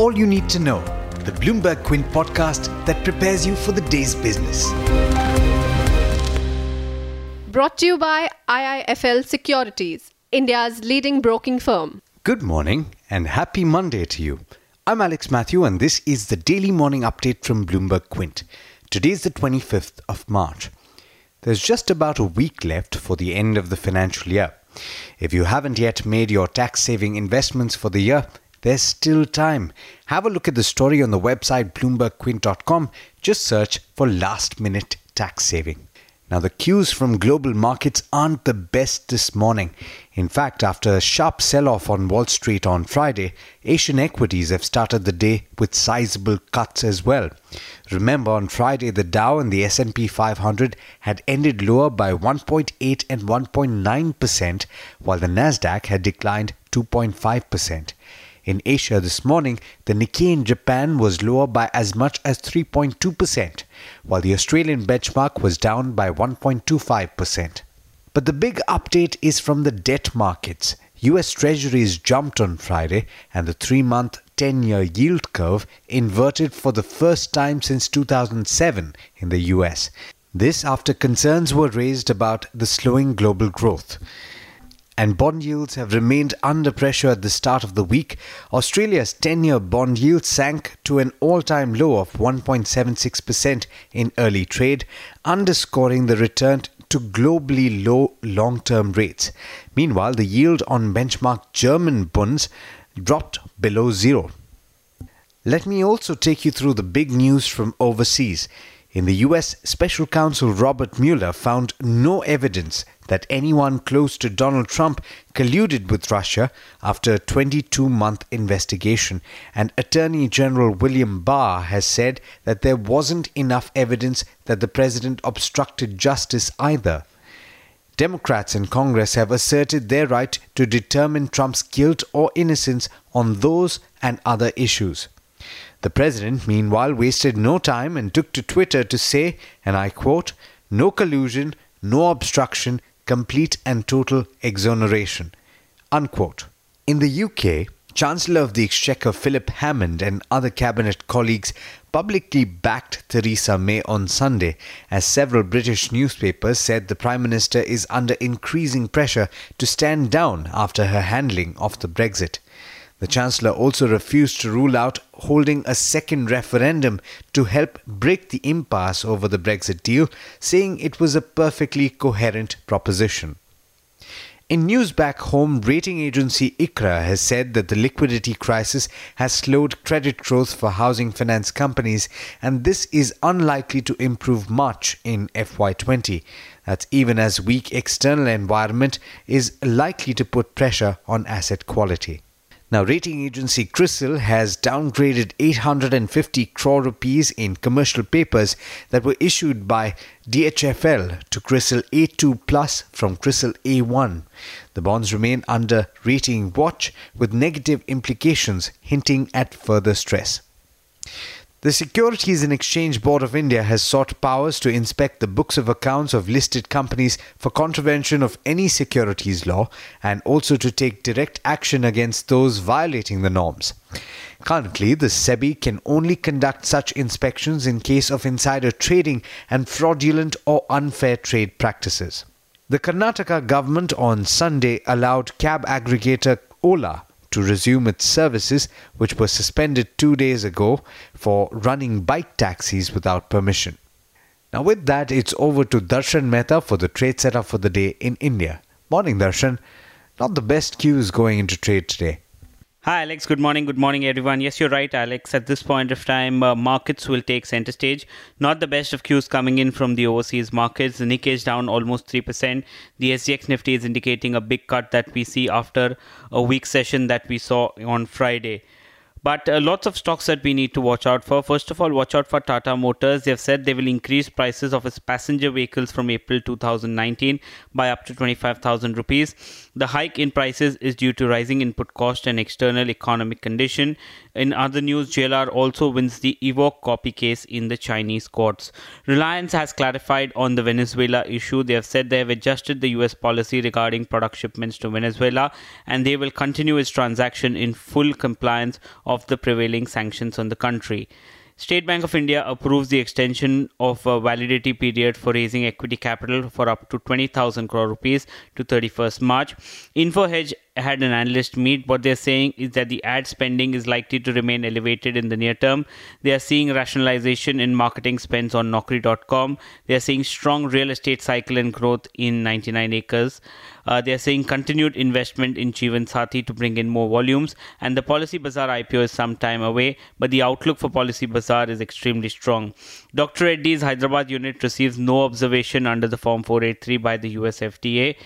all you need to know, the Bloomberg Quint podcast that prepares you for the day's business. Brought to you by IIFL Securities, India's leading broking firm. Good morning and happy Monday to you. I'm Alex Matthew and this is the daily morning update from Bloomberg Quint. Today is the 25th of March. There's just about a week left for the end of the financial year. If you haven't yet made your tax saving investments for the year, there's still time. Have a look at the story on the website bloombergquint.com. Just search for last minute tax saving. Now, the cues from global markets aren't the best this morning. In fact, after a sharp sell off on Wall Street on Friday, Asian equities have started the day with sizable cuts as well. Remember, on Friday, the Dow and the S&P 500 had ended lower by 1.8 and 1.9%, while the Nasdaq had declined 2.5%. In Asia this morning, the Nikkei in Japan was lower by as much as 3.2%, while the Australian benchmark was down by 1.25%. But the big update is from the debt markets. US Treasuries jumped on Friday, and the three month 10 year yield curve inverted for the first time since 2007 in the US. This after concerns were raised about the slowing global growth and bond yields have remained under pressure at the start of the week. Australia's 10 year bond yield sank to an all time low of 1.76% in early trade, underscoring the return to globally low long term rates. Meanwhile, the yield on benchmark German bonds dropped below zero. Let me also take you through the big news from overseas. In the US, Special Counsel Robert Mueller found no evidence that anyone close to Donald Trump colluded with Russia after a 22 month investigation, and Attorney General William Barr has said that there wasn't enough evidence that the president obstructed justice either. Democrats in Congress have asserted their right to determine Trump's guilt or innocence on those and other issues. The president, meanwhile, wasted no time and took to Twitter to say, and I quote, no collusion, no obstruction, complete and total exoneration. Unquote. In the UK, Chancellor of the Exchequer Philip Hammond and other cabinet colleagues publicly backed Theresa May on Sunday, as several British newspapers said the Prime Minister is under increasing pressure to stand down after her handling of the Brexit. The Chancellor also refused to rule out holding a second referendum to help break the impasse over the Brexit deal, saying it was a perfectly coherent proposition. In news back home, rating agency ICRA has said that the liquidity crisis has slowed credit growth for housing finance companies, and this is unlikely to improve much in FY20. That's even as weak external environment is likely to put pressure on asset quality. Now, rating agency CRISIL has downgraded 850 crore rupees in commercial papers that were issued by DHFL to CRISIL A2 Plus from CRISIL A1. The bonds remain under rating watch with negative implications hinting at further stress. The Securities and Exchange Board of India has sought powers to inspect the books of accounts of listed companies for contravention of any securities law and also to take direct action against those violating the norms. Currently, the SEBI can only conduct such inspections in case of insider trading and fraudulent or unfair trade practices. The Karnataka government on Sunday allowed cab aggregator Ola to resume its services, which were suspended two days ago for running bike taxis without permission. Now, with that, it's over to Darshan Mehta for the trade setup for the day in India. Morning, Darshan. Not the best cues going into trade today. Hi, Alex. Good morning. Good morning, everyone. Yes, you're right, Alex. At this point of time, uh, markets will take center stage. Not the best of cues coming in from the overseas markets. The Nikkei is down almost 3%. The SGX Nifty is indicating a big cut that we see after a weak session that we saw on Friday. But uh, lots of stocks that we need to watch out for. First of all, watch out for Tata Motors. They have said they will increase prices of its passenger vehicles from April 2019 by up to 25,000 rupees. The hike in prices is due to rising input cost and external economic condition. In other news, JLR also wins the Evoque copy case in the Chinese courts. Reliance has clarified on the Venezuela issue. They have said they have adjusted the US policy regarding product shipments to Venezuela and they will continue its transaction in full compliance of the prevailing sanctions on the country. State Bank of India approves the extension of a validity period for raising equity capital for up to 20,000 crore rupees to 31st March. Info Edge had an analyst meet. What they're saying is that the ad spending is likely to remain elevated in the near term. They are seeing rationalization in marketing spends on Naukri.com. They are seeing strong real estate cycle and growth in 99 acres. Uh, they are saying continued investment in Jeevan Sathi to bring in more volumes. And the Policy Bazaar IPO is some time away, but the outlook for Policy Bazaar is extremely strong. Dr. Reddy's Hyderabad unit receives no observation under the Form 483 by the US FDA.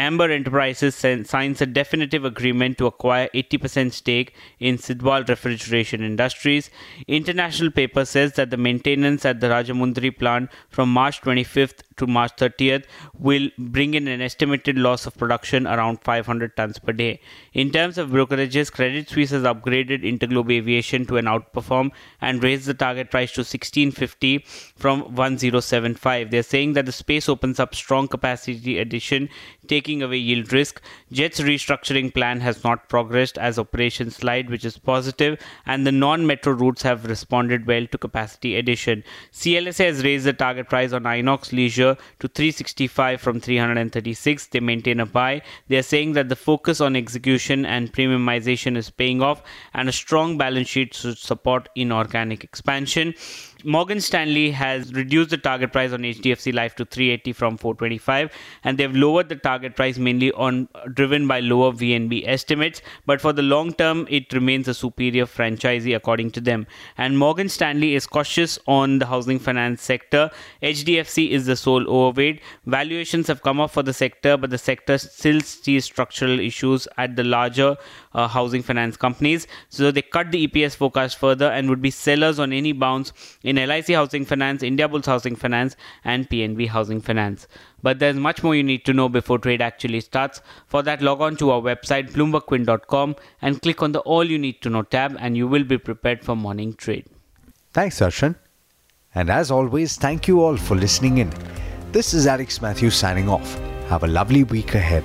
Amber Enterprises signs a definitive agreement to acquire 80% stake in Sidwal Refrigeration Industries. International paper says that the maintenance at the Rajahmundry plant from March 25th to March 30th will bring in an estimated loss of production around 500 tons per day. In terms of brokerages, Credit Suisse has upgraded Interglobe Aviation to an outperform and raised the target price to 1650 from 1075. They're saying that the space opens up strong capacity addition, taking away yield risk. Jet's restructuring plan has not progressed as operations slide, which is positive, and the non-metro routes have responded well to capacity addition. CLSA has raised the target price on Inox Leisure to 365 from 336. They maintain a buy. They are saying that the focus on execution and premiumization is paying off, and a strong balance sheet should support inorganic expansion. Morgan Stanley has reduced the target price on HDFC Life to 380 from 425, and they've lowered the target price mainly on driven by lower VNB estimates. But for the long term, it remains a superior franchisee according to them. And Morgan Stanley is cautious on the housing finance sector. HDFC is the sole overweight. Valuations have come up for the sector, but the sector still sees structural issues at the larger uh, housing finance companies. So they cut the EPS forecast further and would be sellers on any bounce LIC Housing Finance, Indiabulls Housing Finance, and PNB Housing Finance. But there's much more you need to know before trade actually starts. For that, log on to our website, bloombergquint.com, and click on the All You Need to Know tab, and you will be prepared for morning trade. Thanks, Darshan. And as always, thank you all for listening in. This is Alex Matthews signing off. Have a lovely week ahead.